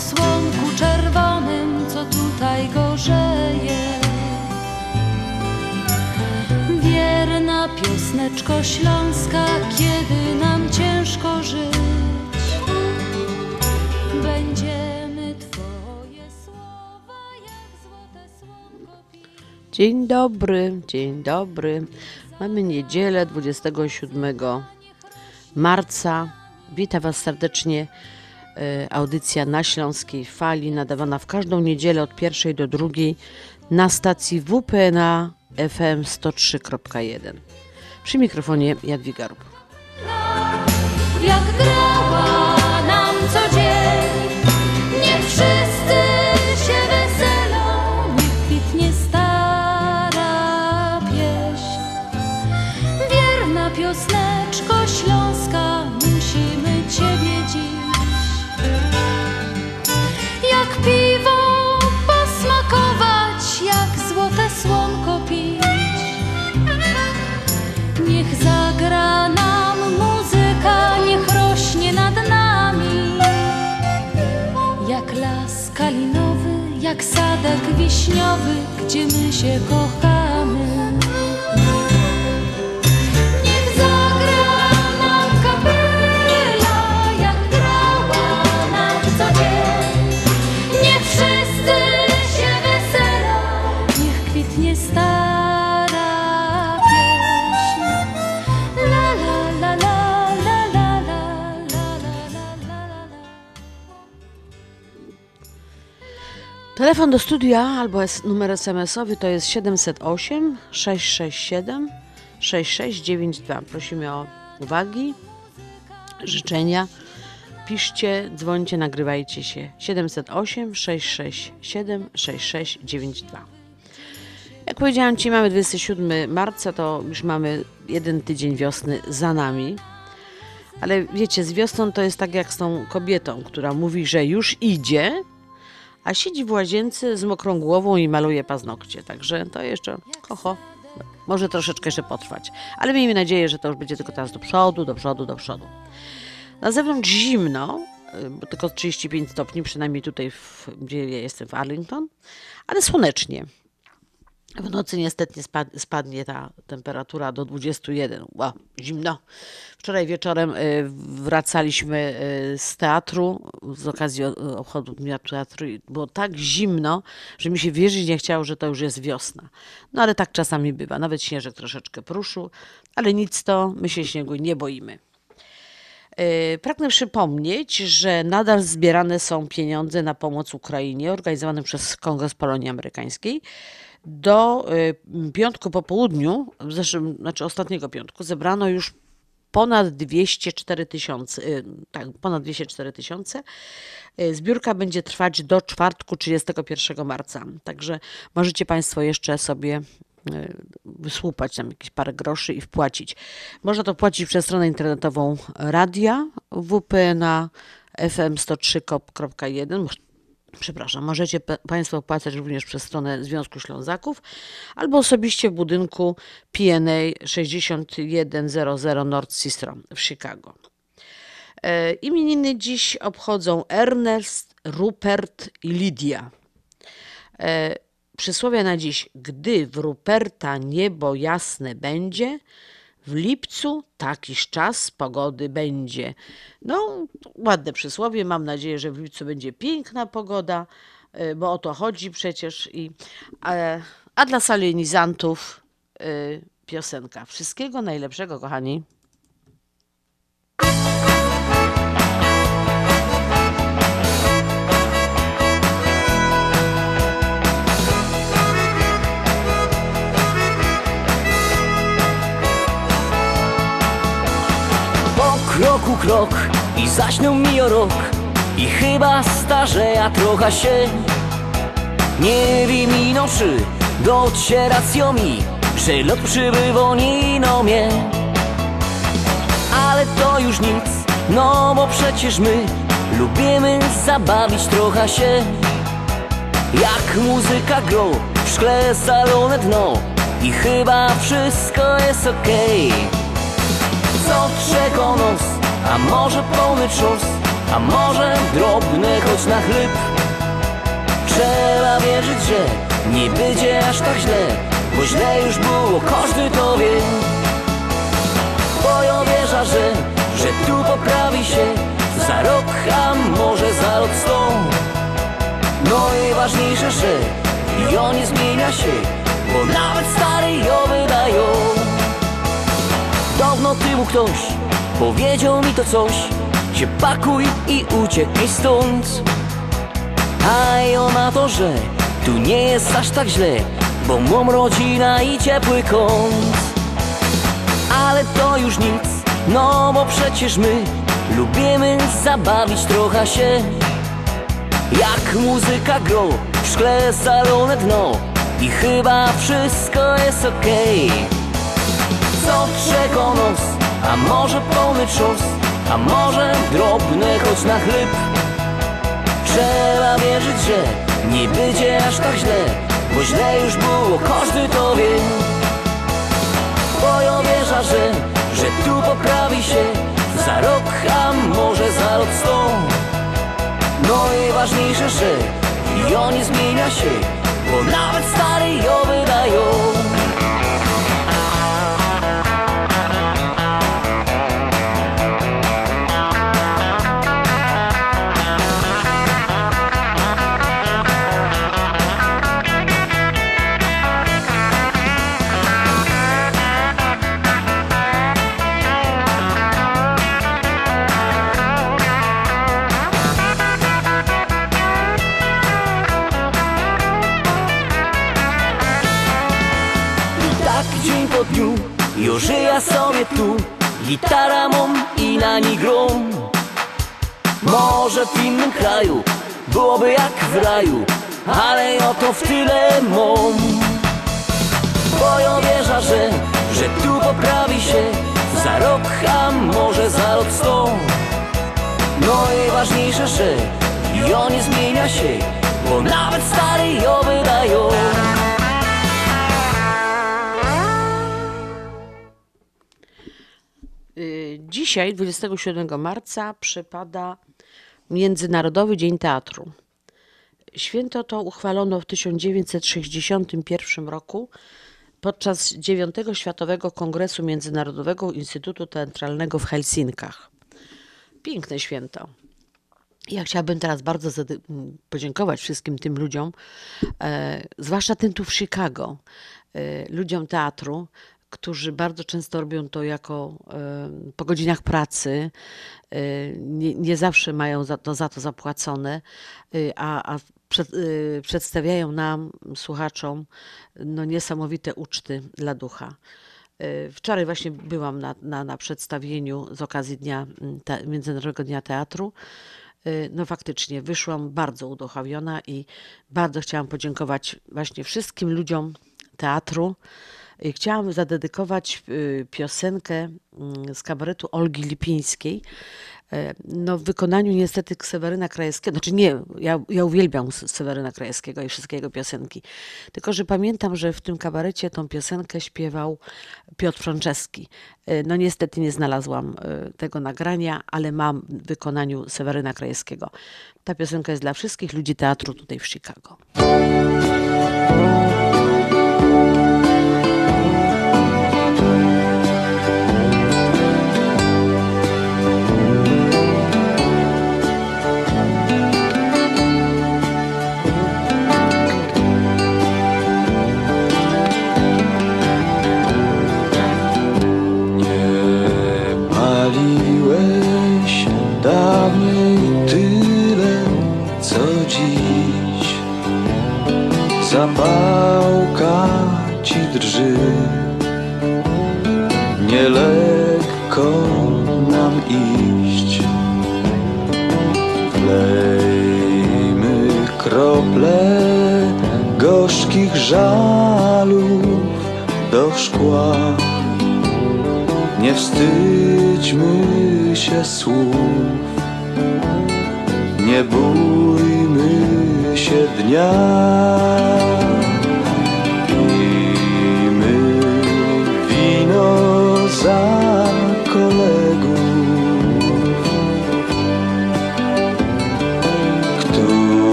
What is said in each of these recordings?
słonku czerwonym, co tutaj gorzeje. Wierna piosneczko śląska, kiedy nam ciężko żyć, będziemy Twoje słowa jak. Dzień dobry, dzień dobry. Mamy niedzielę 27 marca. Witam Was serdecznie. E, Audycja na Śląskiej Fali, nadawana w każdą niedzielę od pierwszej do drugiej na stacji WP na FM 103.1. Przy mikrofonie Jadwiga Rób. jak jak sadek wiśniowy, gdzie my się kochamy. Telefon do studia albo numer SMS-owy to jest 708 667 6692. Prosimy o uwagi, życzenia. Piszcie, dzwońcie, nagrywajcie się. 708 667 6692. Jak powiedziałam Ci, mamy 27 marca, to już mamy jeden tydzień wiosny za nami. Ale wiecie, z wiosną to jest tak jak z tą kobietą, która mówi, że już idzie, a siedzi w łazience z mokrą głową i maluje paznokcie. Także to jeszcze, ho, może troszeczkę jeszcze potrwać. Ale miejmy nadzieję, że to już będzie tylko teraz do przodu, do przodu, do przodu. Na zewnątrz zimno, y, bo tylko 35 stopni, przynajmniej tutaj, w, gdzie ja jestem, w Arlington, ale słonecznie. W nocy niestety spad- spadnie ta temperatura do 21. Wow, zimno. Wczoraj wieczorem y, wracaliśmy y, z teatru z okazji o- obchodu Dnia Teatru. i Było tak zimno, że mi się wierzyć nie chciało, że to już jest wiosna. No ale tak czasami bywa. Nawet śnieżek troszeczkę pruszył, ale nic to, my się śniegu nie boimy. Pragnę przypomnieć, że nadal zbierane są pieniądze na pomoc Ukrainie organizowane przez Kongres Polonii Amerykańskiej. Do yy, piątku po południu, w zeszłym, znaczy ostatniego piątku, zebrano już ponad 204 tysiące, yy, tak, ponad 204 tysiące. Yy, Zbiórka będzie trwać do czwartku 31 marca, także możecie Państwo jeszcze sobie y, wysłupać tam jakieś parę groszy i wpłacić. Można to płacić przez stronę internetową radia WP na fm 103.1. Przepraszam, możecie Państwo opłacać również przez stronę Związku Ślązaków albo osobiście w budynku PNA 6100 North Sistro w Chicago. E, Imieniny dziś obchodzą Ernest, Rupert i Lidia. E, Przysłowie na dziś. Gdy w Ruperta niebo jasne będzie, w lipcu takiż czas pogody będzie. No, ładne przysłowie. Mam nadzieję, że w lipcu będzie piękna pogoda, e, bo o to chodzi przecież. I, a, a dla salenizantów e, piosenka. Wszystkiego najlepszego, kochani. Krok i zaśnił mi o rok. I chyba starzeja trochę się Nie wiem ino czy docieracją mi Że lot przybywa nino mnie Ale to już nic, no bo przecież my lubimy zabawić trochę się. Jak muzyka gro, w szkle salone dno I chyba wszystko jest okej. Co czego nos, a może pełny czos A może drobny choć na chleb? Trzeba wierzyć, że nie będzie aż tak źle Bo źle już było, każdy to wie. Bo ja wierzę, że, że tu poprawi się Za rok, a może za rok sto No i ważniejsze, że jo nie zmienia się Bo nawet stary jo wydają. Dawno temu ktoś powiedział mi to coś Się pakuj i uciekaj stąd. A ja na to, że tu nie jest aż tak źle Bo mam rodzina i ciepły kąt. Ale to już nic, no bo przecież my Lubimy zabawić trochę się. Jak muzyka gro, w szkle salone dno I chyba wszystko jest okej. Co czego nos, a może pełny czos A może drobny choć na chleb? Trzeba wierzyć, że nie będzie aż tak źle Bo źle już było, każdy to wie. Bo ja wierzę, że, że tu poprawi się Za rok, a może za rok sto. No i ważniejsze, że jo nie zmienia się Bo nawet stary jo wydają ja sobie tu Gitara i na niej grom. Może w innym kraju Byłoby jak w raju Ale oto w tyle mam Bo ja wierzę, że, że tu poprawi się Za rok, a może za rok sto. No i ważniejsze, że Jo nie zmienia się Bo nawet stary jo wydają Dzisiaj, 27 marca, przypada Międzynarodowy Dzień Teatru. Święto to uchwalono w 1961 roku podczas IX Światowego Kongresu Międzynarodowego Instytutu Teatralnego w Helsinkach. Piękne święto. Ja chciałabym teraz bardzo podziękować wszystkim tym ludziom, e, zwłaszcza tym tu w Chicago, e, ludziom teatru, którzy bardzo często robią to jako po godzinach pracy, e, nie, nie zawsze mają za to, za to zapłacone, e, a, a przed, e, przedstawiają nam, słuchaczom, no niesamowite uczty dla ducha. Wczoraj właśnie byłam na, na, na przedstawieniu z okazji dnia, te, Międzynarodowego Dnia Teatru. Y, No faktycznie wyszłam bardzo uduchowiona i bardzo chciałam podziękować właśnie wszystkim ludziom teatru. Y, Chciałam zadedykować y, piosenkę mm, z kabaretu Olgi Lipińskiej. E, No w wykonaniu niestety Seweryna Krajewskiego, znaczy nie, ja, ja uwielbiam S- Seweryna Krajewskiego i wszystkie jego piosenki, tylko że pamiętam, że w tym kabarecie tą piosenkę śpiewał Piotr Franceski. No niestety nie znalazłam tego nagrania, ale mam w wykonaniu Seweryna Krajewskiego. Ta piosenka jest dla wszystkich ludzi teatru tutaj w Chicago.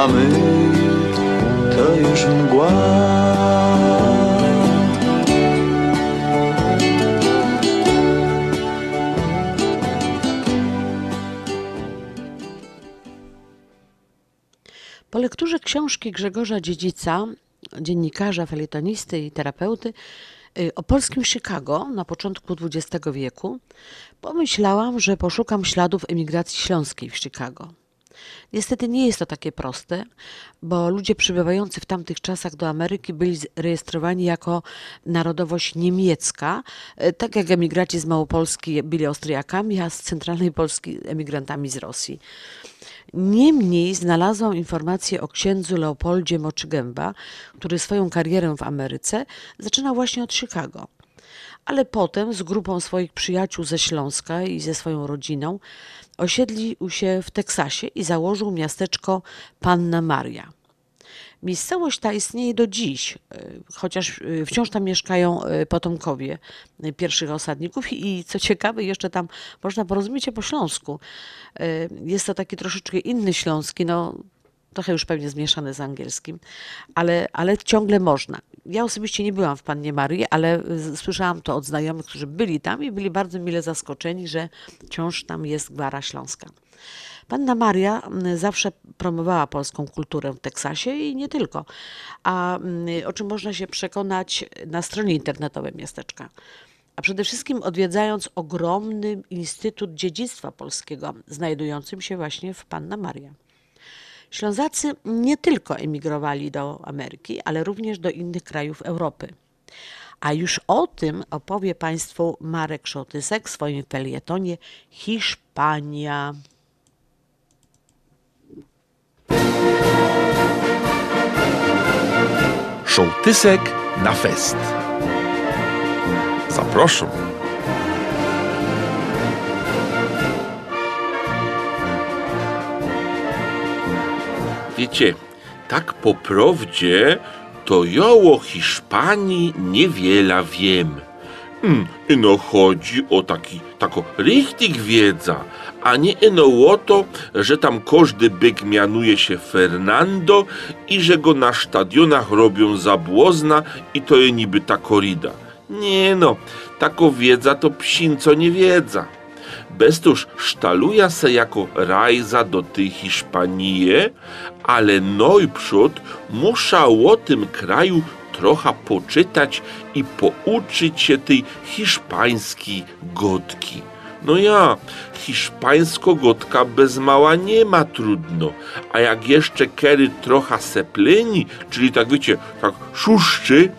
A my to już mgła. Po lekturze książki Grzegorza Dziedzica, dziennikarza, felietonisty i terapeuty y, o polskim Chicago na początku XX wieku, pomyślałam, że poszukam śladów emigracji śląskiej w Chicago. Niestety nie jest to takie proste, bo ludzie przybywający w tamtych czasach do Ameryki byli rejestrowani jako narodowość niemiecka, y, tak jak emigraci z Małopolski byli Austriakami, a z centralnej Polski emigrantami z Rosji. Niemniej znalazłam informację o księdzu Leopoldzie Moczygęba, który swoją karierę w Ameryce zaczynał właśnie od Chicago. Ale potem z grupą swoich przyjaciół ze Śląska i ze swoją rodziną osiedlił się w Teksasie i założył miasteczko Panna Maria. Miejscowość ta istnieje do dziś, y, chociaż y, wciąż tam mieszkają y, potomkowie pierwszych osadników i co ciekawe, jeszcze tam można porozumieć się po śląsku. Jest to taki troszeczkę inny śląski, no trochę już pewnie zmieszany z angielskim, ale, ale ciągle można. Ja osobiście nie byłam w Pannie Marii, ale słyszałam to od znajomych, którzy byli tam i byli bardzo mile zaskoczeni, że wciąż tam jest gwara śląska. Panna Maria mm, zawsze promowała polską kulturę w Teksasie i nie tylko, a mm, o czym można się przekonać na stronie internetowej miasteczka. A przede wszystkim odwiedzając ogromny Instytut Dziedzictwa Polskiego, znajdującym się właśnie w Panna Maria. Ślązacy nie tylko emigrowali do Ameryki, ale również do innych krajów Europy. A już o tym opowie Państwu Marek Szotysek w swoim felietonie Hiszpania. Szołtysek na fest. Zapraszam. Wiecie, tak po prawdzie, to ja o Hiszpanii niewiele wiem. Hmm, ino chodzi o taki, tako richtig wiedza, a nie ino o to, że tam każdy byk mianuje się Fernando i że go na stadionach robią za błozna i to je niby ta korida. Nie no, tako wiedza to psinco nie wiedza. Bestuż sztaluja se jako rajza do tej Hiszpanie, ale najprzód musza o tym kraju trochę poczytać i pouczyć się tej hiszpańskiej gotki. No ja, hiszpańsko-gotka bez mała nie ma trudno, a jak jeszcze kery trochę sepleni, czyli tak wiecie, tak szuszczy,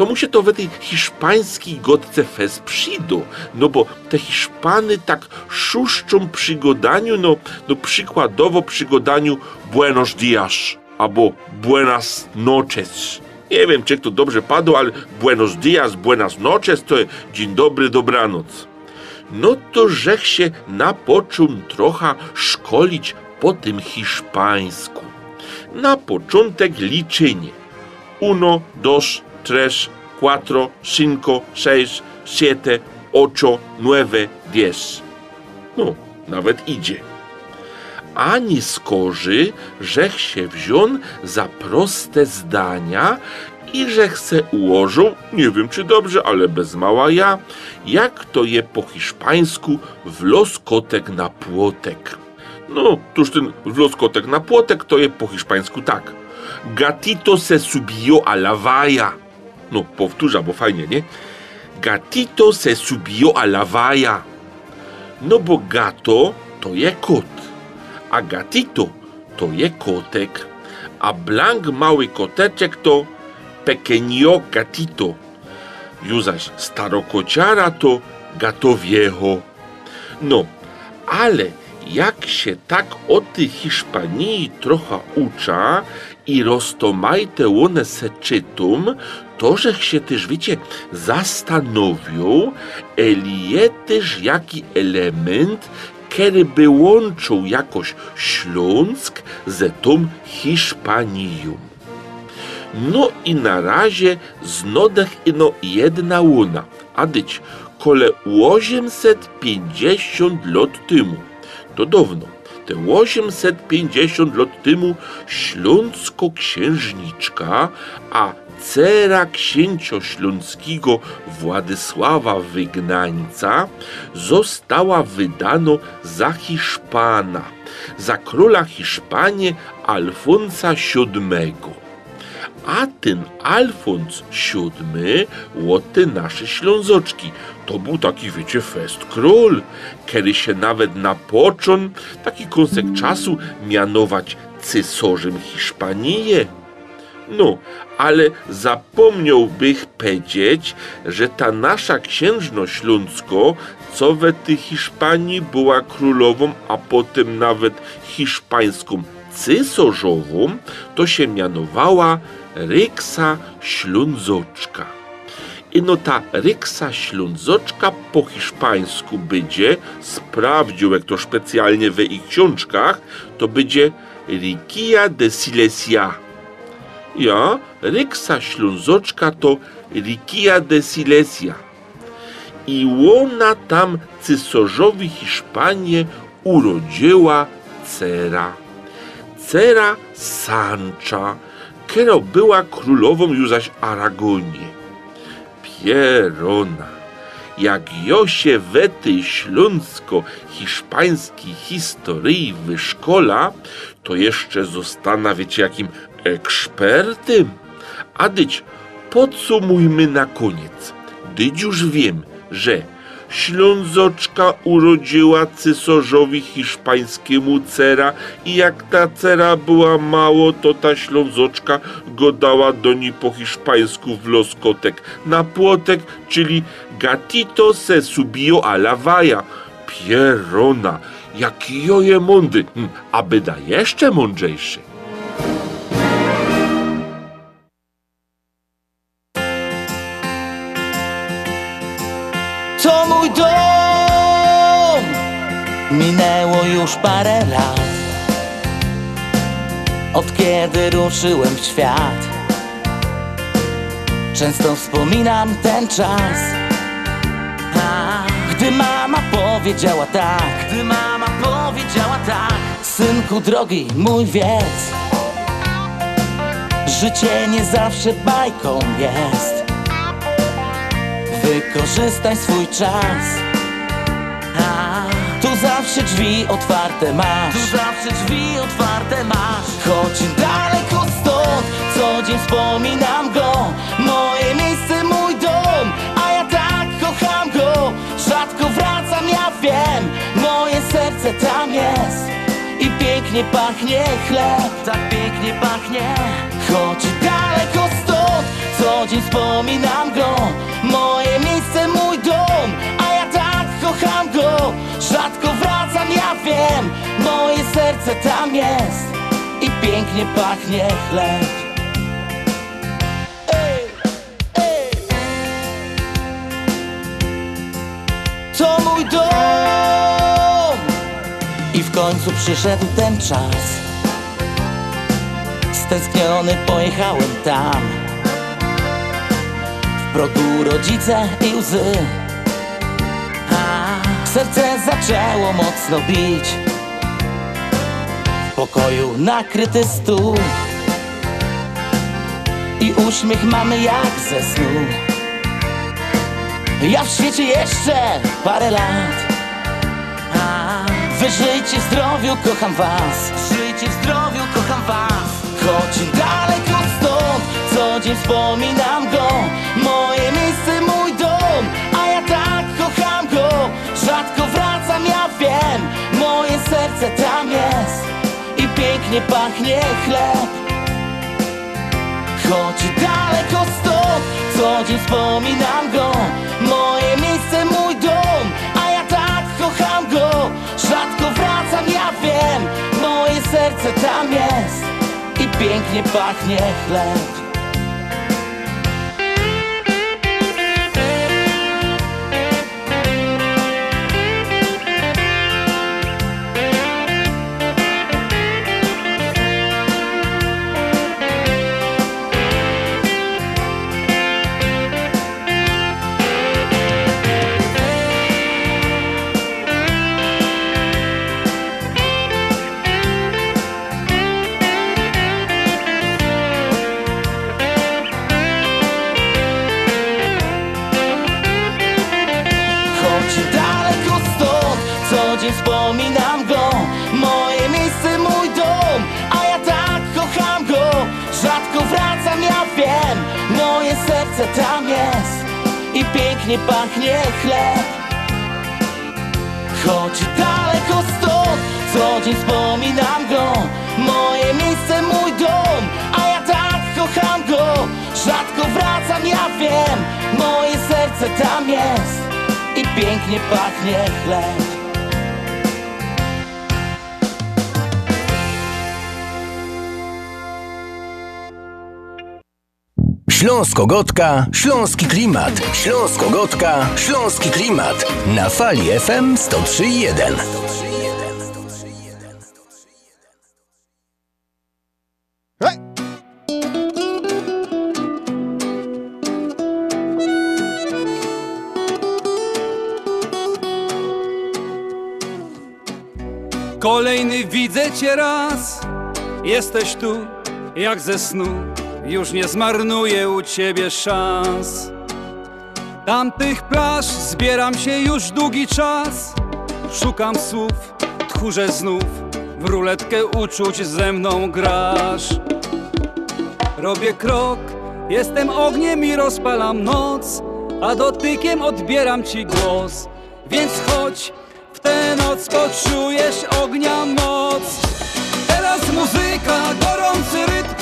to mu się to w tej hiszpańskiej gotce fez przydo. No bo te Hiszpany tak szuszczą przy godaniu, no, no przykładowo przy godaniu Buenos dias albo Buenas noches. Nie wiem, czy to dobrze padło, ale Buenos dias, Buenas noches to dzień dobry, dobranoc. No to żech się napoczął trochę szkolić po tym hiszpańsku. Na początek liczenie. Uno, dos, tres, cuatro, cinco, seis, siete, ocho, nueve, diez. No, nawet idzie. Ani skorzy, żech się wziął za proste zdania i że se ułożą, nie wiem czy dobrze, ale bez mała ja, jak to je po hiszpańsku wloskotek na płotek. No, tuż ten wloskotek na płotek to je po hiszpańsku tak. Gatito se subió a la valla. No, powtórzę, bo fajnie, nie? Gatito se subió a la valla. No bo gato to je kot, a gatito to je kotek, a blank mały koteczek to pequeño gatito. Ju zaś starokociara to gato viejo. No, ale jak się tak o tej Hiszpanii trochę ucza i roztomajte one se czytum, to się też, wiecie, zastanowią, elie też jaki element, kiedy by łączył jakoś Śląsk ze tą Hiszpanią. No i na razie z nodech ino jedna łuna, a dyć kole 850 lat temu. To dawno, te 850 lat temu śląsko-księżniczka, a cera księcia śląskiego Władysława Wygnańca została wydano za Hiszpana, za króla Hiszpanii Alfonsa VII. A ten Alfons VII, łoty nasze ślązoczki, to był taki, wiecie, fest król, kiedy się nawet na poczon, taki kąsek czasu, mianować cesarzem Hiszpanii. No, ale zapomniałbych powiedzieć, że ta nasza księżno śląsko, co we tej Hiszpanii była królową, a potem nawet hiszpańską cesarzową, to się mianowała Ryksa Ślązoczka. I no ta Ryksa Ślązoczka po hiszpańsku będzie, sprawdził jak to specjalnie we ich książkach, to będzie Rikia de Silesia. Ja, Ryksa Ślązoczka to Rikia de Silesia. I ona tam cesarzowi Hiszpanię urodziła cera. Cera Sancha, która była królową już zaś Aragonie. Pierona, jak jo się we tej śląsko-hiszpańskiej historii wyszkola, to jeszcze zostana, wiecie, jakim ekspertem. A dyć, podsumujmy na koniec. Dyć już wiem, że Ślązoczka urodziła cesarzowi hiszpańskiemu cera i jak ta cera była mało, to ta Ślązoczka go dała do niej po hiszpańsku w loskotek na płotek, czyli gatito se subió a la valla. Pierona, jaki joje mądry, hm, a byda jeszcze mądrzejszy. Już parę lat. Od kiedy ruszyłem w świat. Często wspominam ten czas. Gdy mama powiedziała tak Gdy mama powiedziała tak Synku drogi, mój wiedz Życie nie zawsze bajką jest. Wykorzystaj swój czas zawsze drzwi otwarte masz. Tu zawsze drzwi otwarte masz. Choć daleko stąd Co dzień wspominam go. Moje miejsce, mój dom A ja tak kocham go. Rzadko wracam, ja wiem Moje serce tam jest. I pięknie pachnie chleb. Tak pięknie pachnie. Choć daleko stąd Co dzień wspominam go. Moje miejsce, mój dom A ja tak kocham go Rzadko wracam, ja wiem. Moje serce tam jest I pięknie pachnie chleb. To mój dom. I w końcu przyszedł ten czas. Stęskniony pojechałem tam. W progu rodzice i łzy Serce zaczęło mocno bić. W pokoju nakryty stół. I uśmiech mamy jak ze snu. Ja w świecie jeszcze parę lat. A, Wy żyjcie w zdrowiu, kocham was. Żyjcie w zdrowiu, kocham was. Choć daleko stąd Co dzień wspominam go. Moje miejsce, mój kocham go. Rzadko wracam, ja wiem. Moje serce tam jest. I pięknie pachnie chleb. Choć daleko stąd. Co dzień wspominam go. Moje miejsce, mój dom. A ja tak kocham go. Rzadko wracam, ja wiem. Moje serce tam jest. I pięknie pachnie chleb pięknie pachnie chleb. Choć daleko stąd Co dzień wspominam go. Moje miejsce, mój dom A ja tak kocham go. Rzadko wracam, ja wiem Moje serce tam jest I pięknie pachnie chleb Śląsko-Gotka, Śląski Klimat. Śląsko-Gotka, Śląski Klimat. Na fali FM 103.1. Kolejny widzę cię raz, jesteś tu jak ze snu, już nie zmarnuję u ciebie szans. Tamtych plaż zbieram się już długi czas, szukam słów, tchórze znów, w ruletkę uczuć ze mną grasz. Robię krok, jestem ogniem i rozpalam noc, a dotykiem odbieram ci głos. Więc chodź, w tę noc poczujesz ognia moc Teraz muzyka, gorący rytm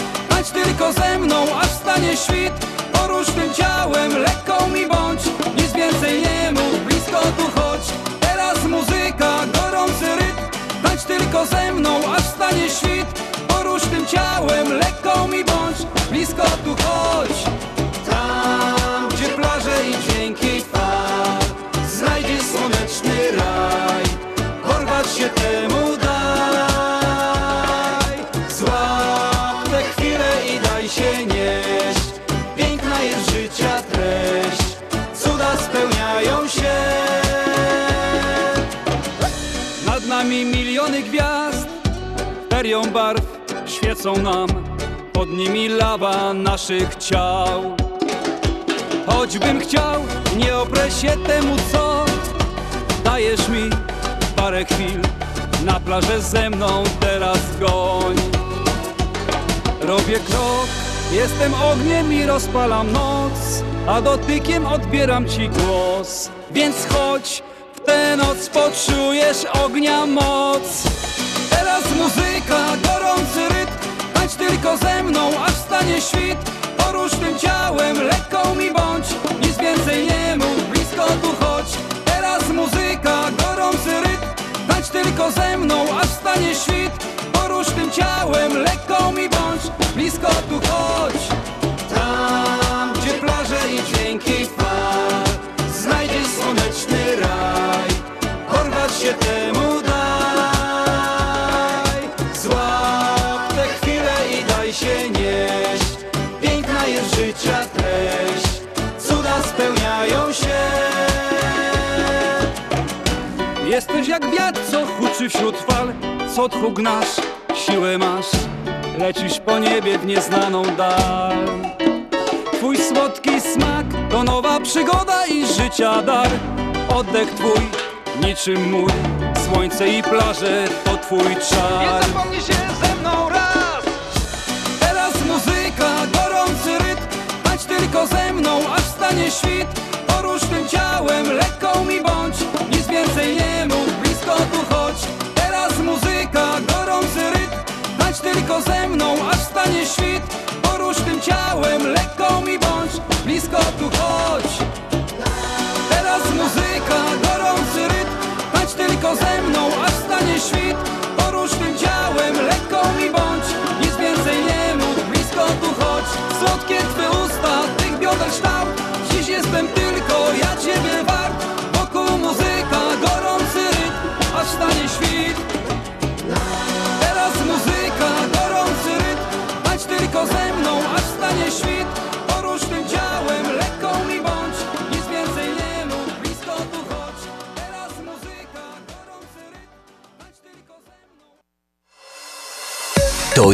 tylko ze mną, aż stanie świt. Porusz tym ciałem, lekko mi bądź Nic więcej nie mów, blisko tu chodź. Teraz muzyka, gorący rytm Tańcz tylko ze mną, aż stanie świt. Porusz tym ciałem, lekko mi bądź Blisko tu chodź Ferią barw świecą nam Pod nimi lawa naszych ciał. Choćbym chciał, nie oprę się temu co Dajesz mi parę chwil. Na plażę ze mną teraz goń. Robię krok, jestem ogniem i rozpalam noc A dotykiem odbieram ci głos. Więc chodź, w tę noc poczujesz ognia moc Teraz muzyka, gorący rytm Tańcz tylko ze mną, aż stanie świt. Porusz tym ciałem, lekko mi bądź Nic więcej nie mów, blisko tu chodź. Teraz muzyka, gorący rytm Tańcz tylko ze mną, aż stanie świt. Porusz tym ciałem, lekko mi bądź Blisko tu chodź huczy wśród fal Co tchu gnasz, siłę masz. Lecisz po niebie w nieznaną dal Twój słodki smak to nowa przygoda i życia dar. Oddech twój, niczym mój Słońce i plaże to twój czar. Nie zapomnij się ze mną raz. Teraz muzyka, gorący rytm Tańcz tylko ze mną, aż stanie świt. Porusz tym ciałem, lekko mi bądź tylko ze mną, aż stanie świt. Porusz tym ciałem, lekko mi bądź Blisko tu chodź. Teraz muzyka, gorący rytm. Tańcz tylko ze mną, aż stanie świt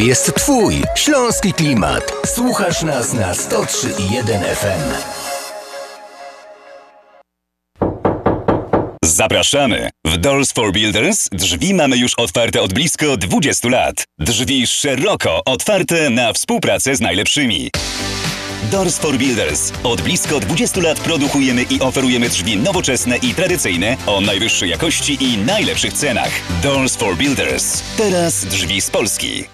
jest Twój śląski klimat. Słuchasz nas na 103,1 FM. Zapraszamy! W Doors for Builders drzwi mamy już otwarte od blisko 20 lat. Drzwi szeroko otwarte na współpracę z najlepszymi. Doors for Builders. Od blisko 20 lat produkujemy i oferujemy drzwi nowoczesne i tradycyjne o najwyższej jakości i najlepszych cenach. Doors for Builders. Teraz drzwi z Polski.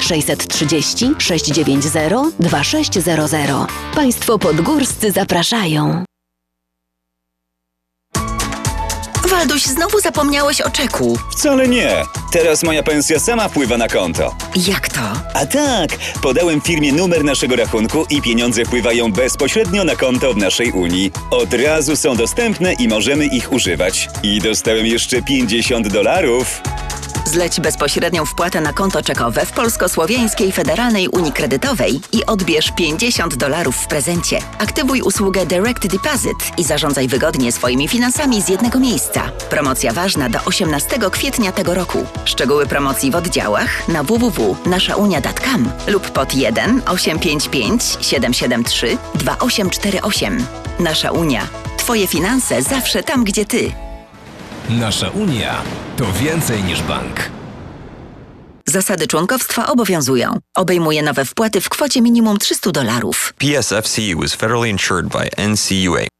630 690 2600. Państwo podgórscy zapraszają. Walduś, znowu zapomniałeś o czeku. Wcale nie. Teraz moja pensja sama wpływa na konto. Jak to? A tak, podałem firmie numer naszego rachunku i pieniądze wpływają bezpośrednio na konto w naszej Unii. Od razu są dostępne i możemy ich używać. I dostałem jeszcze 50 dolarów. Zleć bezpośrednią wpłatę na konto czekowe w Polsko-Słowiańskiej Federalnej Unii Kredytowej i odbierz 50 dolarów w prezencie. Aktywuj usługę Direct Deposit i zarządzaj wygodnie swoimi finansami z jednego miejsca. Promocja ważna do 18 kwietnia tego roku. Szczegóły promocji w oddziałach na www.naszaunia.com lub pod 1 855 773 2848. Nasza Unia. Twoje finanse zawsze tam, gdzie ty. Nasza Unia to więcej niż bank. Zasady członkowstwa obowiązują. Obejmuje nowe wpłaty w kwocie minimum 300 dolarów. PSFCU is federally insured by NCUA.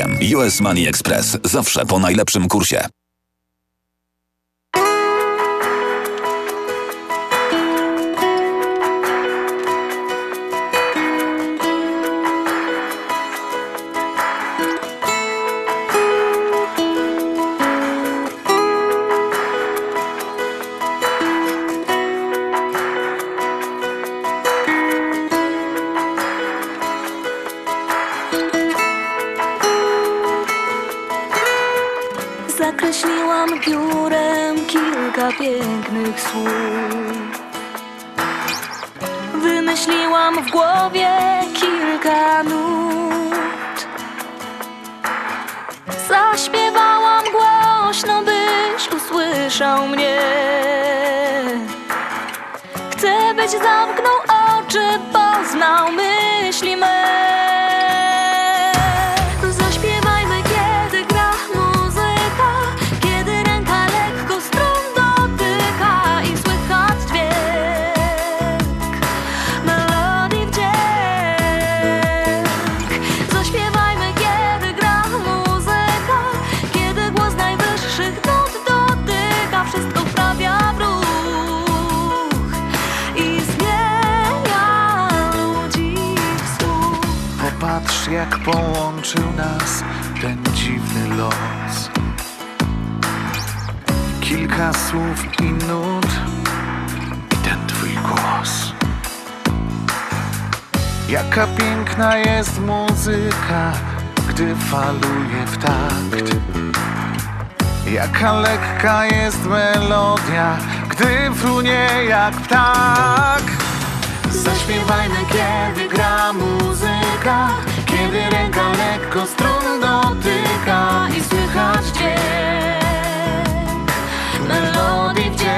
US Money Express. Zawsze po najlepszym kursie. Pięknych słów. Wymyśliłam w głowie kilka nut. Zaśpiewałam głośno, byś usłyszał mnie. Chcę, byś zamknął oczy, poznał myśli me połączył nas ten dziwny los. Kilka słów i nut i ten twój głos. Jaka piękna jest muzyka, gdy faluje w takt. Jaka lekka jest melodia, gdy frunie jak ptak. Zaśpiewajmy, kiedy gra muzyka Kiedy ręka lekko strun dotyka I słychać dźwięk Melodii wdzięk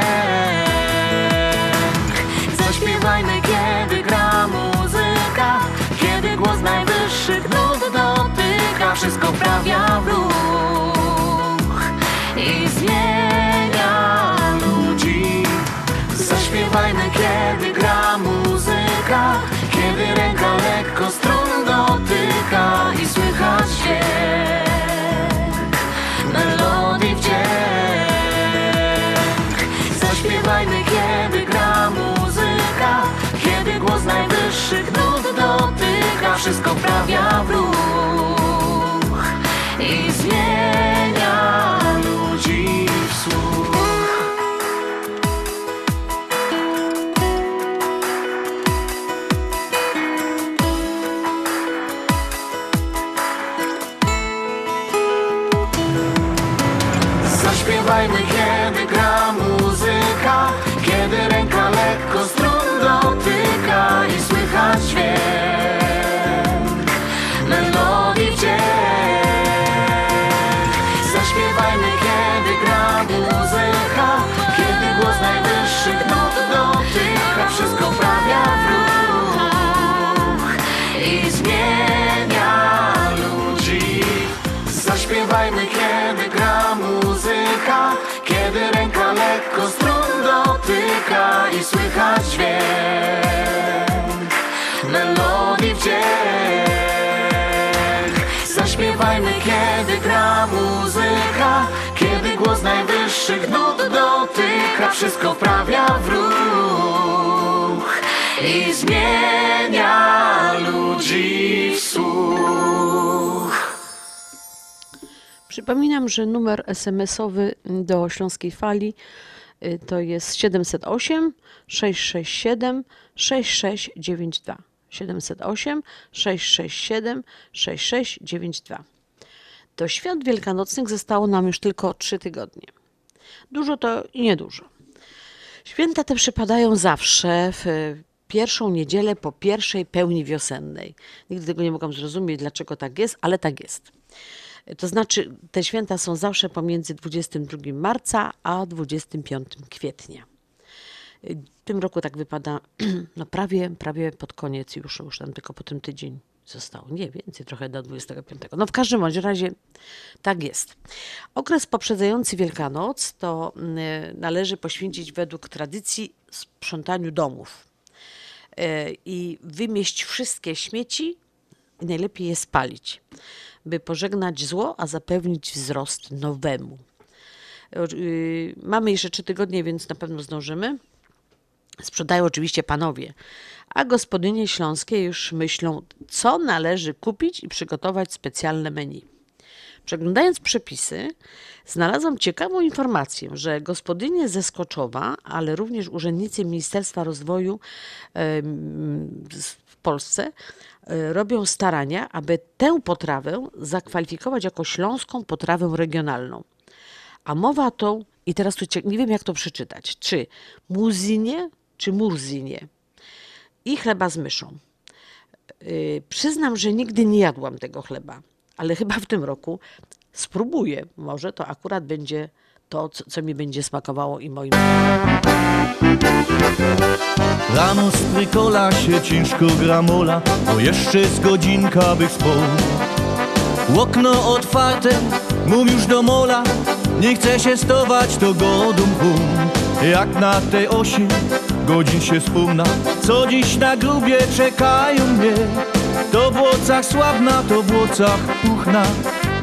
Zaśpiewajmy, kiedy gra muzyka Kiedy głos najwyższych nut dotyka. Wszystko wprawia w ruch I zmienia ludzi. Zaśpiewajmy, kiedy gra muzyka najwyższych nut dotyka Wszystko wprawia w ruch gra muzyka Kiedy głos najwyższych nut dotyka Wszystko wprawia w ruch I zmienia ludzi w słuch Przypominam, że numer SMS-owy do Śląskiej Fali y, to jest 708 667 6692. 708 667 6692. Do świąt wielkanocnych zostało nam już tylko 3 tygodnie. Dużo to i niedużo. Święta te przypadają zawsze w pierwszą niedzielę po pierwszej pełni wiosennej. Nigdy tego nie mogłam zrozumieć, dlaczego tak jest, ale tak jest. To znaczy, te święta są zawsze pomiędzy 22 marca a 25 kwietnia. W tym roku tak wypada, no prawie, prawie pod koniec już, już tam tylko po tym tydzień zostało. Nie więcej, trochę do 25. No w każdym bądź razie tak jest. Okres poprzedzający Wielkanoc to mm, należy poświęcić według tradycji sprzątaniu domów e, i wymieść wszystkie śmieci i najlepiej je spalić, by pożegnać zło, a zapewnić wzrost nowemu. Y, Mamy jeszcze trzy tygodnie, więc na pewno zdążymy. Sprzedają oczywiście panowie, a gospodynie śląskie już myślą, co należy kupić i przygotować specjalne menu. Przeglądając przepisy, znalazłam ciekawą informację, że gospodynie ze Skoczowa, ale również urzędnicy Ministerstwa Rozwoju w Polsce e, robią starania, aby tę potrawę zakwalifikować jako śląską potrawę regionalną. A mowa to, i teraz tu nie wiem jak to przeczytać, czy muzinie, czy murzinie. I chleba z myszą. Yy, przyznam, że nigdy nie jadłam tego chleba, ale chyba w tym roku spróbuję. Może to akurat będzie to, co, co mi będzie smakowało i moim. Rano z trykola się ciężko gramola, bo jeszcze z godzinka bych spał. Okno otwarte, mum już do mola, nie chce się stować to godą bum. Jak na tej osi godzin się wspomna, co dziś na grubie czekają mnie. To w łocach sławna, to w łocach puchna,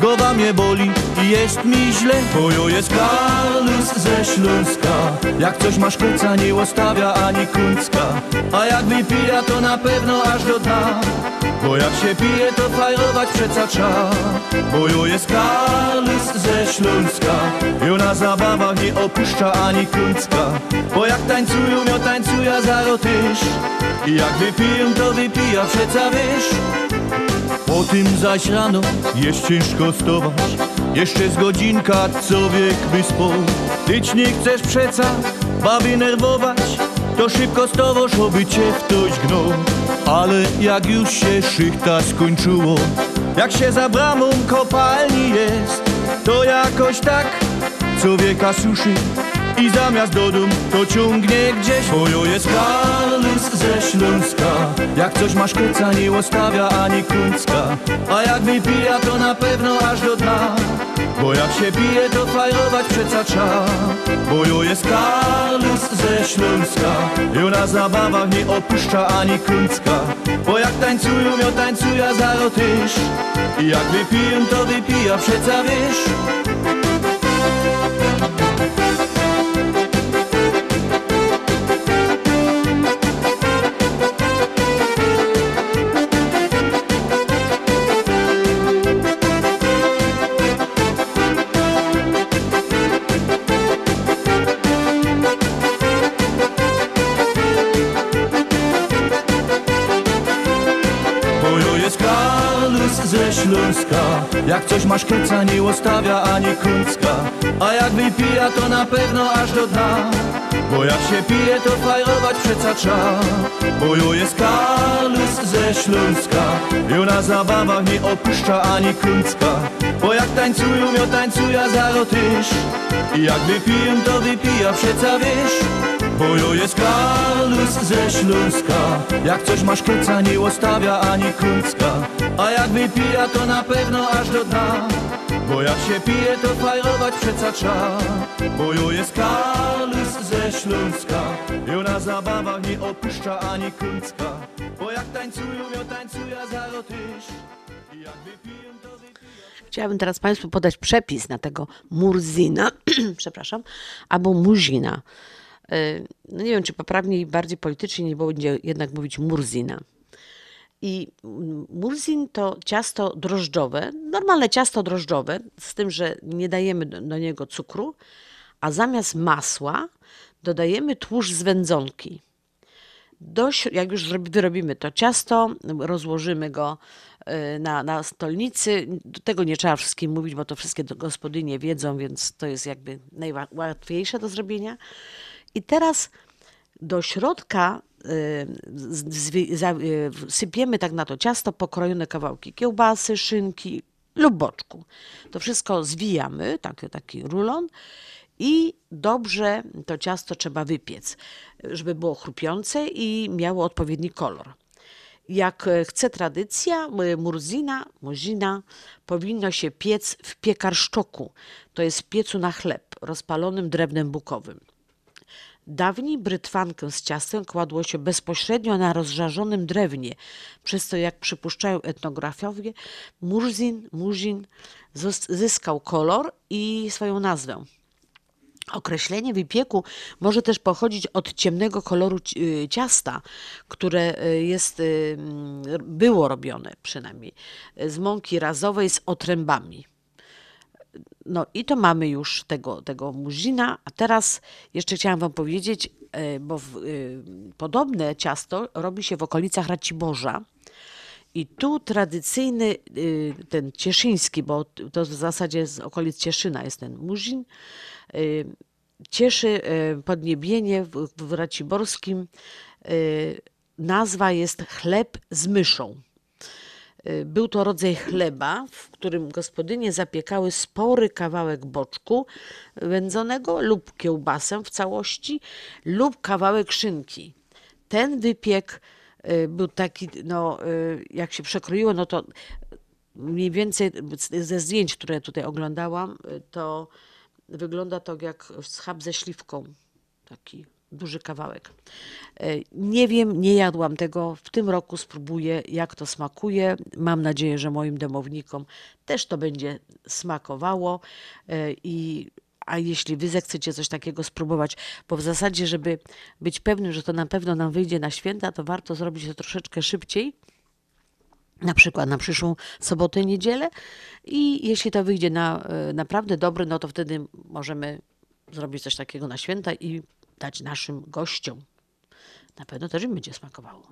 głowa mnie boli i jest mi źle. Bojo jest Karlus ze Śląska, jak coś masz końca nie ostawia ani kuńska, a jak wypija to na pewno aż do dna. Bo jak się pije, to fajrować przeca trzeba. Bo jo jest Karlus ze Śląska. Jo na zabawach nie opuszcza ani kuńska Bo jak tańcują, jo tańcuja za tyż I jak wypiją, to wypija przeca wiesz Po tym zaś rano jest ciężko stować. Jeszcze z godzinka co wiek by spał. Tyć nie chcesz przeca baby nerwować. To szybko stowoż, oby cię ktoś gnął Ale jak już się szychta skończyło Jak się za bramą kopalni jest To jakoś tak co wieka suszy i zamiast do dum to ciągnie gdzieś. Bojo jest Karlus ze Śląska Jak coś masz koca nie ostawia ani kuńska A jak wypija to na pewno aż do dna Bo jak się pije to fajrować przeca trzeba Bojo jest Karlus ze Śląska. Jo na zabawach nie opuszcza ani kuńska Bo jak tańcują, jo tańcuja za tyż I jak wypiją to wypija przeca wiesz Śląska Jak coś masz koca nie ostawia ani kuńska A jak wypija to na pewno aż do dna. Bo jak się pije to fajrować przeca trzeba Bojo jest Karlus ze Śląska. Jo na zabawach nie opuszcza ani kuńska Bo jak tańcują, jo tańcuja za I jak wypiją to wypija przeca wiesz Bojo jest Karlus ze Śląska. Jak coś masz koca nie ostawia ani kuńska A jak wypija to na pewno aż do dna. Bo jak się pije to fajrować przeca trzeba Bojo jest Karlus ze Śląska. Ją na zabawach nie opuszcza ani kuncka Bo jak tańcują, ją tańcują za tyż I jak wypiją, to Chciałabym teraz Państwu podać przepis na tego Murzina, przepraszam, albo Muzina. Y, No nie wiem, czy poprawniej i bardziej politycznie nie będzie jednak mówić Murzina. I Murzin to ciasto drożdżowe, normalne ciasto drożdżowe, z tym, że nie dajemy do, niego cukru, a zamiast masła dodajemy tłuszcz z wędzonki. Do, śr- jak już wyrobimy to ciasto, rozłożymy go y, na, na stolnicy. Do tego nie trzeba wszystkim mówić, bo to wszystkie gospodynie wiedzą, więc to jest jakby najłatwiejsze do zrobienia. I teraz do środka y, y, sypiemy tak na to ciasto pokrojone kawałki kiełbasy, szynki lub boczku. To wszystko zwijamy, taki, taki rulon i dobrze to ciasto trzeba wypiec, żeby było chrupiące i miało odpowiedni kolor. Jak e, chce tradycja, murzina, muzina powinno się piec w piekarszczoku, to jest piecu na chleb, rozpalonym drewnem bukowym. Dawniej brytwankę z ciastem kładło się bezpośrednio na rozżarzonym drewnie, przez co, jak przypuszczają etnografowie, murzin, murzin zyskał kolor i swoją nazwę. Określenie wypieku może też pochodzić od ciemnego koloru y, ciasta, które y, jest, y, było robione przynajmniej z mąki razowej z otrębami. No i to mamy już tego, tego muzina. A teraz jeszcze chciałam Wam powiedzieć, e, bo w, y, podobne ciasto robi się w okolicach Raciborza. I tu tradycyjny, y, ten cieszyński, bo to w zasadzie z okolic Cieszyna jest ten muzin, cieszy podniebienie w, w Raciborskim. Nazwa jest chleb z myszą. Y, Był to rodzaj chleba, w którym gospodynie zapiekały spory kawałek boczku wędzonego lub kiełbasę w całości lub kawałek szynki. Ten wypiek y, był taki, no, y, jak się przekroiło, no to mniej więcej ze zdjęć, które tutaj oglądałam, to wygląda to jak schab ze śliwką. Taki duży kawałek. E, Nie wiem, nie jadłam tego. W tym roku spróbuję, jak to smakuje. Mam nadzieję, że moim domownikom też to będzie smakowało. E, I, a jeśli wy zechcecie coś takiego spróbować, bo w zasadzie, żeby być pewnym, że to na pewno nam wyjdzie na święta, to warto zrobić to troszeczkę szybciej na przykład na przyszłą sobotę, niedzielę i jeśli to wyjdzie na e, naprawdę dobre, no to wtedy możemy zrobić coś takiego na święta i dać naszym gościom. Na pewno też im będzie smakowało.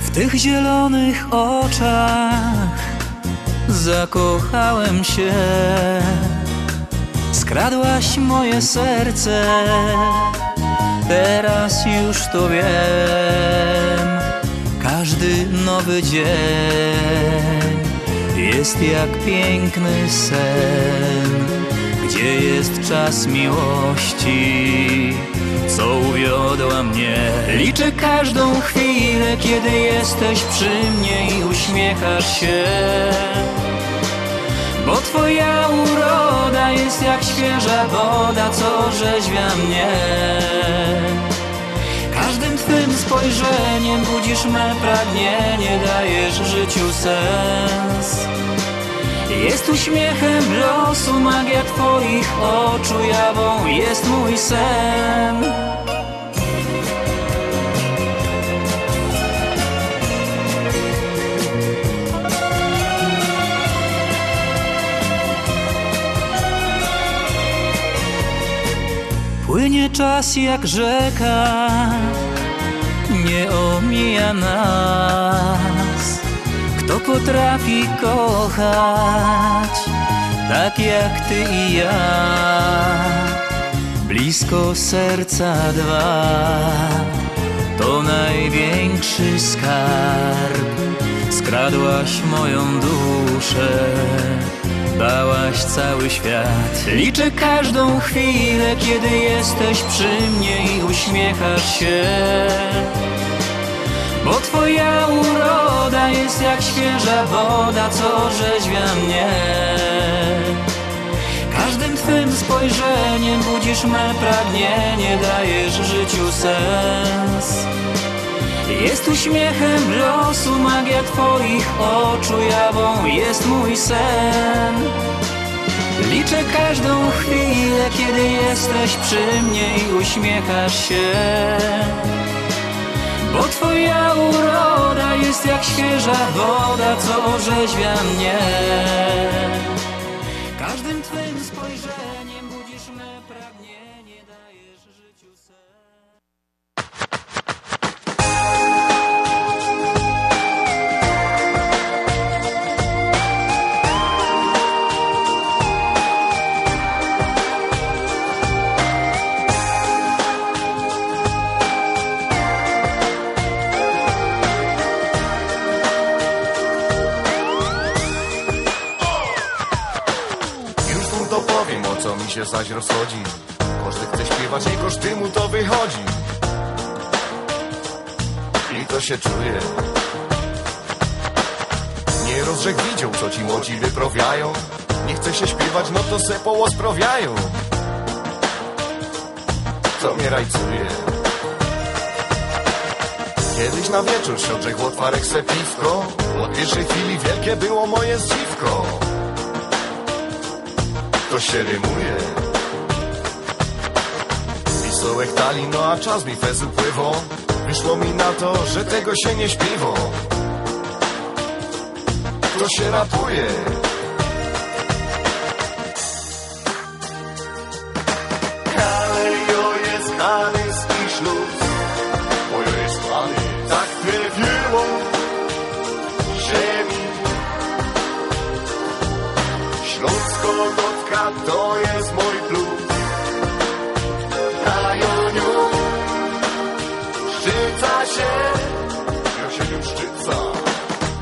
W tych zielonych oczach zakochałem się. Skradłaś moje serce, teraz już to wiem. Każdy nowy dzień jest jak piękny sen, gdzie jest czas miłości co uwiodła mnie. Liczę każdą chwilę, kiedy jesteś przy mnie i uśmiechasz się. Bo twoja uroda jest jak świeża woda, co orzeźwia mnie. Każdym twym spojrzeniem budzisz me pragnienie, dajesz życiu sens. Jest uśmiechem losu, magia twoich oczu, jawą jest mój sen. Płynie czas jak rzeka, nie omija nas. Kto potrafi kochać tak jak ty i ja, blisko serca dwa, to największy skarb. Skradłaś moją duszę, zbałaś cały świat. Liczę każdą chwilę, kiedy jesteś przy mnie i uśmiechasz się. Bo twoja uroda jest jak świeża woda, co orzeźwia mnie. Każdym twym spojrzeniem budzisz me pragnienie, dajesz życiu sens jest uśmiechem losu, magia twoich oczu jawą jest mój sen. Liczę każdą chwilę, kiedy jesteś przy mnie i uśmiechasz się. Bo twoja uroda jest jak świeża woda, co orzeźwia mnie. Każdym twym spojrzeniem się zaś rozchodzi. Każdy chce śpiewać i koszty mu to wychodzi. I to się czuje. Nie rozrzek widział, co ci młodzi wyprawiają. Nie chce się śpiewać, no to se połosprawiają. Co mnie rajcuje? Kiedyś na wieczór siodrzech otwarek se piwko. Od pierwszej chwili wielkie było moje zdziwko to się rymuje. Pisołek tali, no a czas mi fezu pływo Wyszło mi na to, że tego się nie śpiwo. To się rapuje Kalejo jest Hanys i to jest mój plus Na Joniu szczyca się. Ja się nim szczyca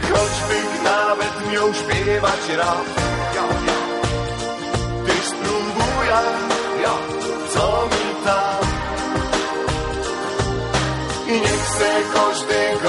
Choćby nawet miał śpiewać rap. Ja, ja. Tyś spróbuję Ja, co mi tam? I nie chcę każdego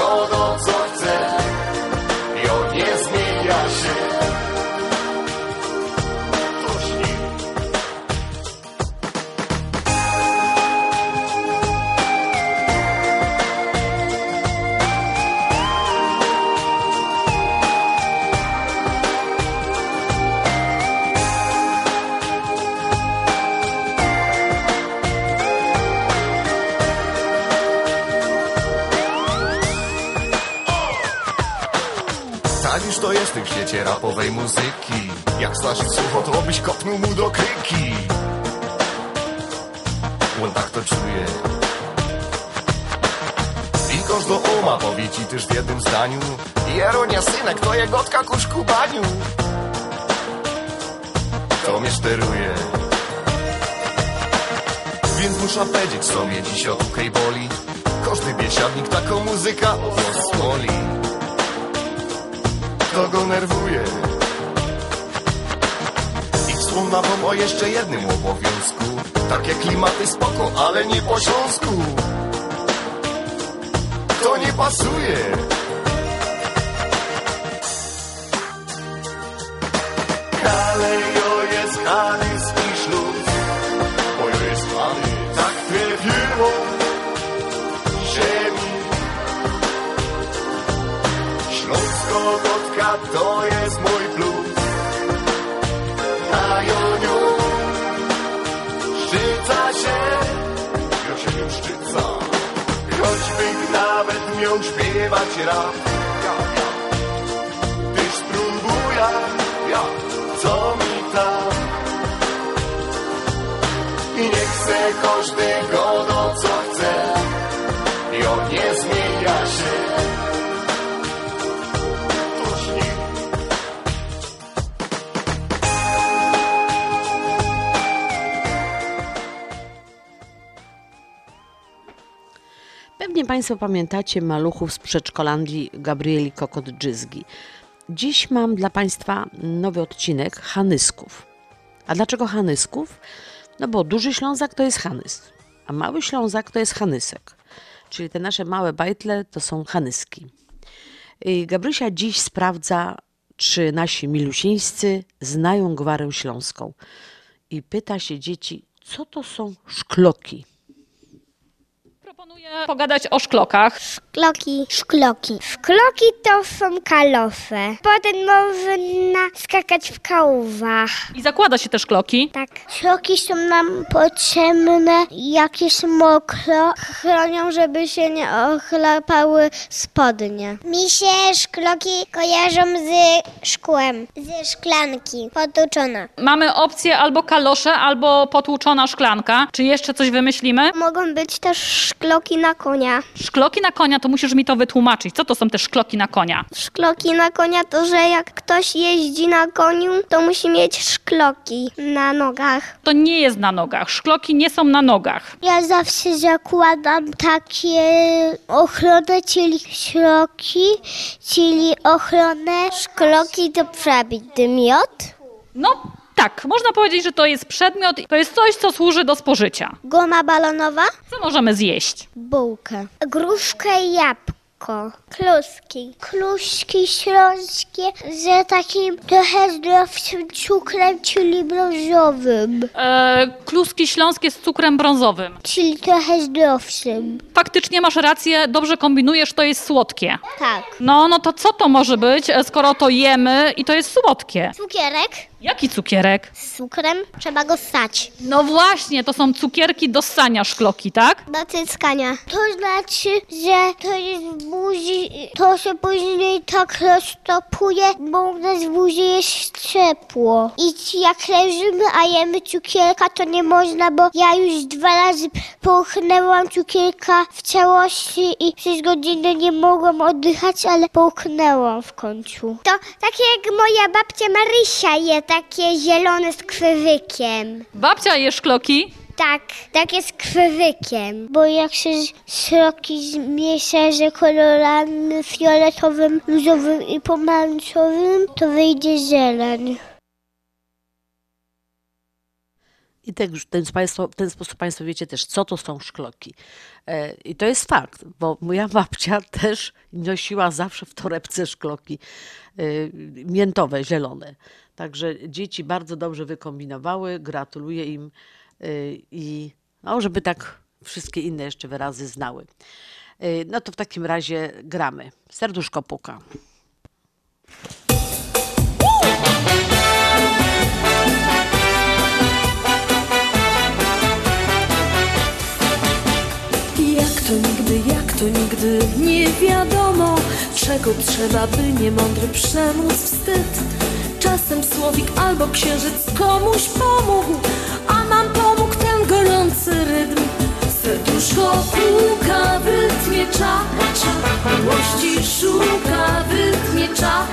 20 w świecie rapowej muzyki. Jak Staszic sucho, to byś kopnął mu do kryki. On tak to czuje. Wikosz do Oma powie ci też w jednym zdaniu. Jeronia synek to jegotka kuszku baniu To mnie szteruje. Więc muszę powiedzieć sobie dziś o okej boli. Każdy biesiadnik taką muzyka zasłoli to go nerwuje. I wspomna wam o jeszcze jednym obowiązku. Takie klimaty spoko, ale nie po śląsku. To nie pasuje. To jest mój plus. A Joniu szczyca się. Ja się nim szczyca Choćby nawet miał śpiewać rap Pewnie Państwo pamiętacie maluchów z przedszkolandii Gabrieli Kokot-Dżyzgi. Dziś mam dla Państwa nowy odcinek Hanysków. A dlaczego Hanysków? No bo Duży Ślązak to jest Hanys, a Mały Ślązak to jest Hanysek. Czyli te nasze małe bajtle to są Hanyski. I Gabrysia dziś sprawdza, czy nasi milusieńscy znają gwarę śląską. I pyta się dzieci, co to są szkloki. Pogadać o szklokach. Szkloki, szkloki. Szkloki to są kalosze. Potem można skakać w kałwach. I zakłada się te szkloki. Tak. Szkloki są nam potrzebne, jak jest mokro. Chronią, żeby się nie ochlapały spodnie. Mi się szkloki kojarzą z szkłem, ze szklanki, potłuczona. Mamy opcję albo kalosze, albo potłuczona szklanka. Czy jeszcze coś wymyślimy? Mogą być też szkloki na konia. Szkloki na konia, to musisz mi to wytłumaczyć. Co to są te szkloki na konia? Szkloki na konia to, że jak ktoś jeździ na koniu, to musi mieć szkloki na nogach. To nie jest na nogach. Szkloki nie są na nogach. Ja zawsze zakładam takie ochronę, czyli szkloki, czyli ochronę szkloki do przebić miod. No tak, można powiedzieć, że to jest przedmiot, to jest coś, co służy do spożycia. Guma balonowa? Co możemy zjeść? Bułkę. Gruszkę i jabłko. Kluski. Kluski śląskie z takim trochę zdrowszym cukrem, czyli brązowym. E, kluski śląskie z cukrem brązowym. Czyli trochę zdrowszym. Faktycznie masz rację, dobrze kombinujesz, to jest słodkie. Tak. No, no to co to może być, e, skoro to jemy i to jest słodkie? Cukierek Jaki cukierek? z cukrem trzeba go ssać. No właśnie, to są cukierki do ssania szkloki, tak? Do cyckania. To znaczy, że to jest w buzi, to się później tak roztopuje, bo u nas w buzi jest ciepło. I jak leżymy, a jemy cukierka, to nie można, bo ja już dwa razy połknęłam cukierka w całości i przez godzinę nie mogłam oddychać, ale połknęłam w końcu. To takie jak moja babcia Marysia je, takie zielone z krwykiem. Babcia je szkloki? Tak, takie z krwykiem. Bo jak się środki zmiesza z kolorami fioletowym, różowym i pomarańczowym, to wyjdzie zieleń. I tak, w ten, państwo, w ten sposób Państwo wiecie też, co to są szkloki. E, I to jest fakt, bo moja babcia też nosiła zawsze w torebce szkloki e, miętowe, zielone. Także dzieci bardzo dobrze wykombinowały, gratuluję im e, i no, żeby tak wszystkie inne jeszcze wyrazy znały. E, No to w takim razie gramy. Serduszko puka. Jak to nigdy, jak to nigdy nie wiadomo Czego trzeba, by niemądry przemóc wstyd Czasem słowik albo księżyc komuś pomógł A nam pomógł ten gorący rytm. Serduszko puka w rytmie cza, Miłości szuka w rytmie cza,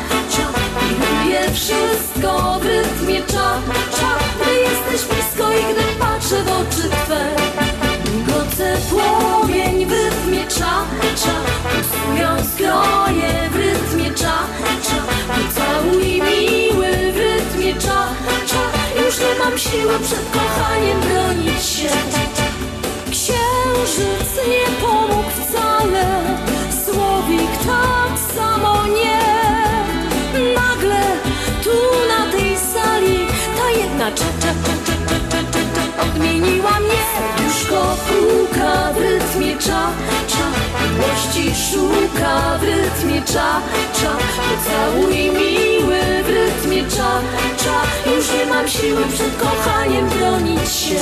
I lubię wszystko w rytmie cza, Gdy jesteś blisko i gdy patrzę w oczy Twe Migoce płomień w rytmie cza, Pulsują skroje w rytmie cza Pocałuj mam siły przed kochaniem bronić się. Księżyc nie pomógł wcale Słowik tak samo nie. Nagle tu na tej sali Ta jedna cza, Odmieniła mnie. Serduszko puka w rytmie cza, cza. Miłości szuka w rytmie cza, cza. Pocałuj miły w rytmie cza, cza. Już nie mam siły przed kochaniem bronić się.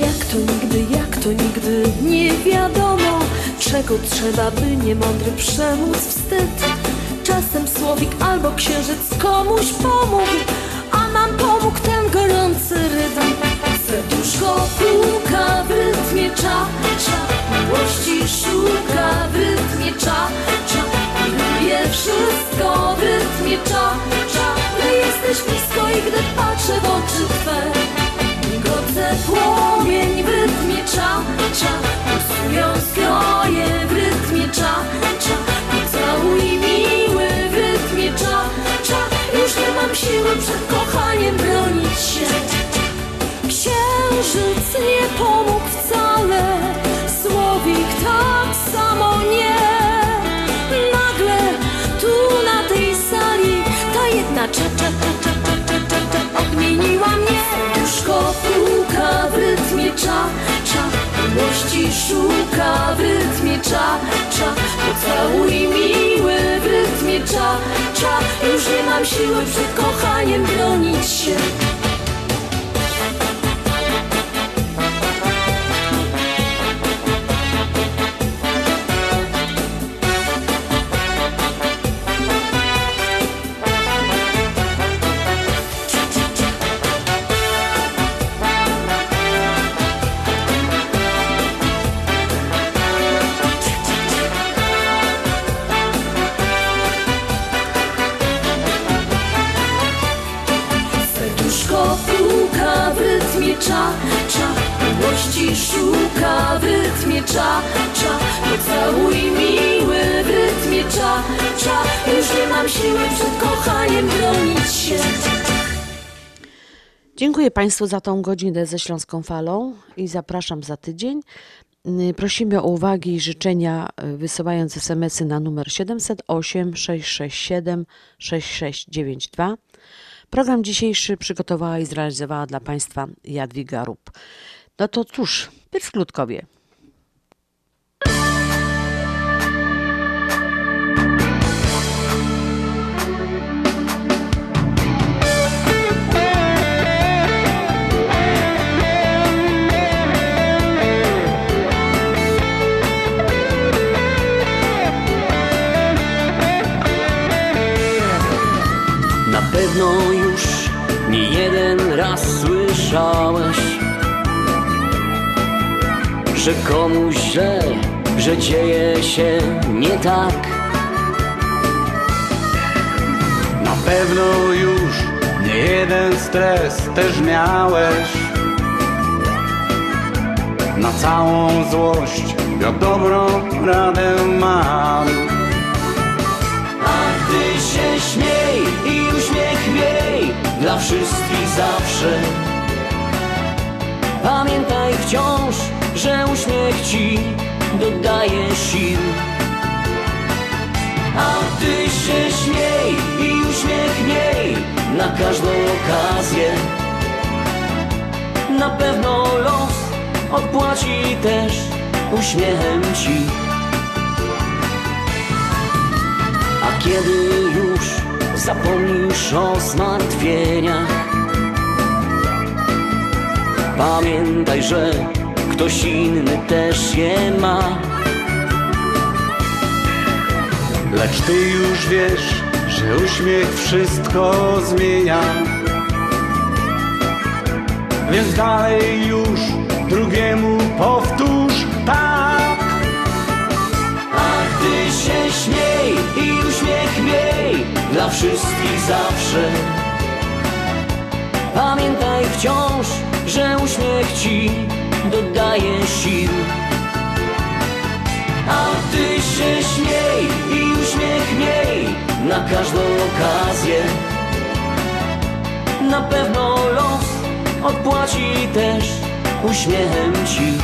Jak to nigdy, jak to nigdy nie wiadomo Czego trzeba, by niemądry przemóc wstyd. Czasem słowik albo księżyc komuś pomógł A nam pomógł ten gorący rytm. Serduszko puka w rytmie cza, miłości szuka w rytmie cza, lubię wszystko w rytmie cza, gdy jesteś blisko i gdy patrzę w oczy Twe. Godzę płomień w rytmie cza, pulsują skroje w rytmie cza, całuj miły w rytmie cza, już nie mam siły przed kochaniem. Szuka w rytmie cza cza. Pocałuj miły w rytmie cza cza, już nie mam siły przed kochaniem bronić się. Dziękuję Państwu za tą godzinę ze Śląską Falą i zapraszam za tydzień. Y, Prosimy o uwagi i życzenia y, wysyłając SMS-y na numer 708 667 6692. Program dzisiejszy przygotowała i zrealizowała dla Państwa Jadwiga Rup. No to cóż, Pyrskutkowie. Na pewno już nie jeden raz słyszałeś, że komuś źle, że dzieje się nie tak. Na pewno już nie jeden stres też miałeś Na całą złość ja dobrą radę mam dla wszystkich zawsze. Pamiętaj wciąż, że uśmiech ci dodaje sił. A ty się śmiej i uśmiech miej na każdą okazję. Na pewno los odpłaci też uśmiechem ci. A kiedy już zapomnisz o zmartwieniach, pamiętaj, że ktoś inny też je ma. Lecz ty już wiesz, że uśmiech wszystko zmienia Więc dalej już drugiemu powtórz dla wszystkich zawsze. Pamiętaj wciąż, że uśmiech ci dodaje sił. A ty się śmiej i uśmiech miej na każdą okazję. Na pewno los odpłaci też uśmiechem ci.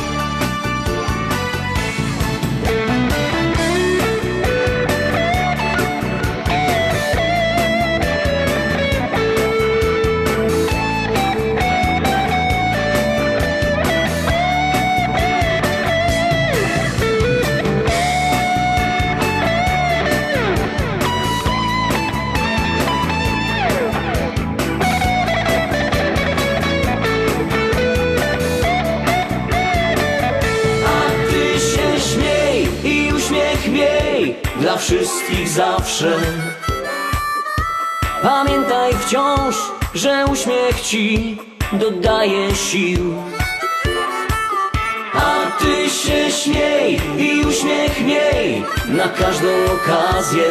Zawsze. Pamiętaj wciąż, że uśmiech ci dodaje sił. A ty się śmiej i uśmiech miej na każdą okazję.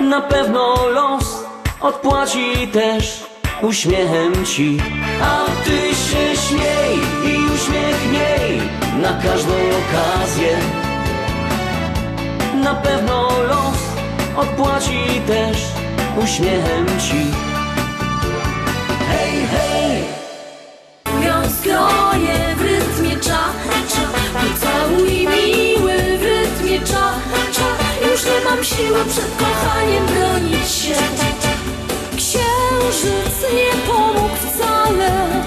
Na pewno los odpłaci też uśmiechem ci. A ty się śmiej i uśmiech miej na każdą okazję na pewno los odpłaci też uśmiechem ci. Hej, hej! Biorę skroje w rytmie cza, cza, pocałuj miły w rytmie cza, cza. Już nie mam siły przed kochaniem bronić się. Księżyc nie pomógł wcale.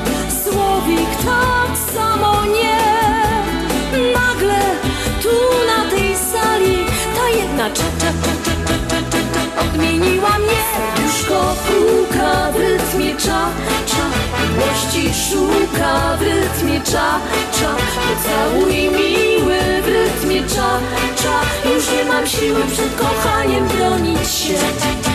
Serduszko puka w rytmie cza cza. Miłości szuka w rytmie cza cza. Pocałuj miły w rytmie cza cza. Już nie mam siły przed kochaniem bronić się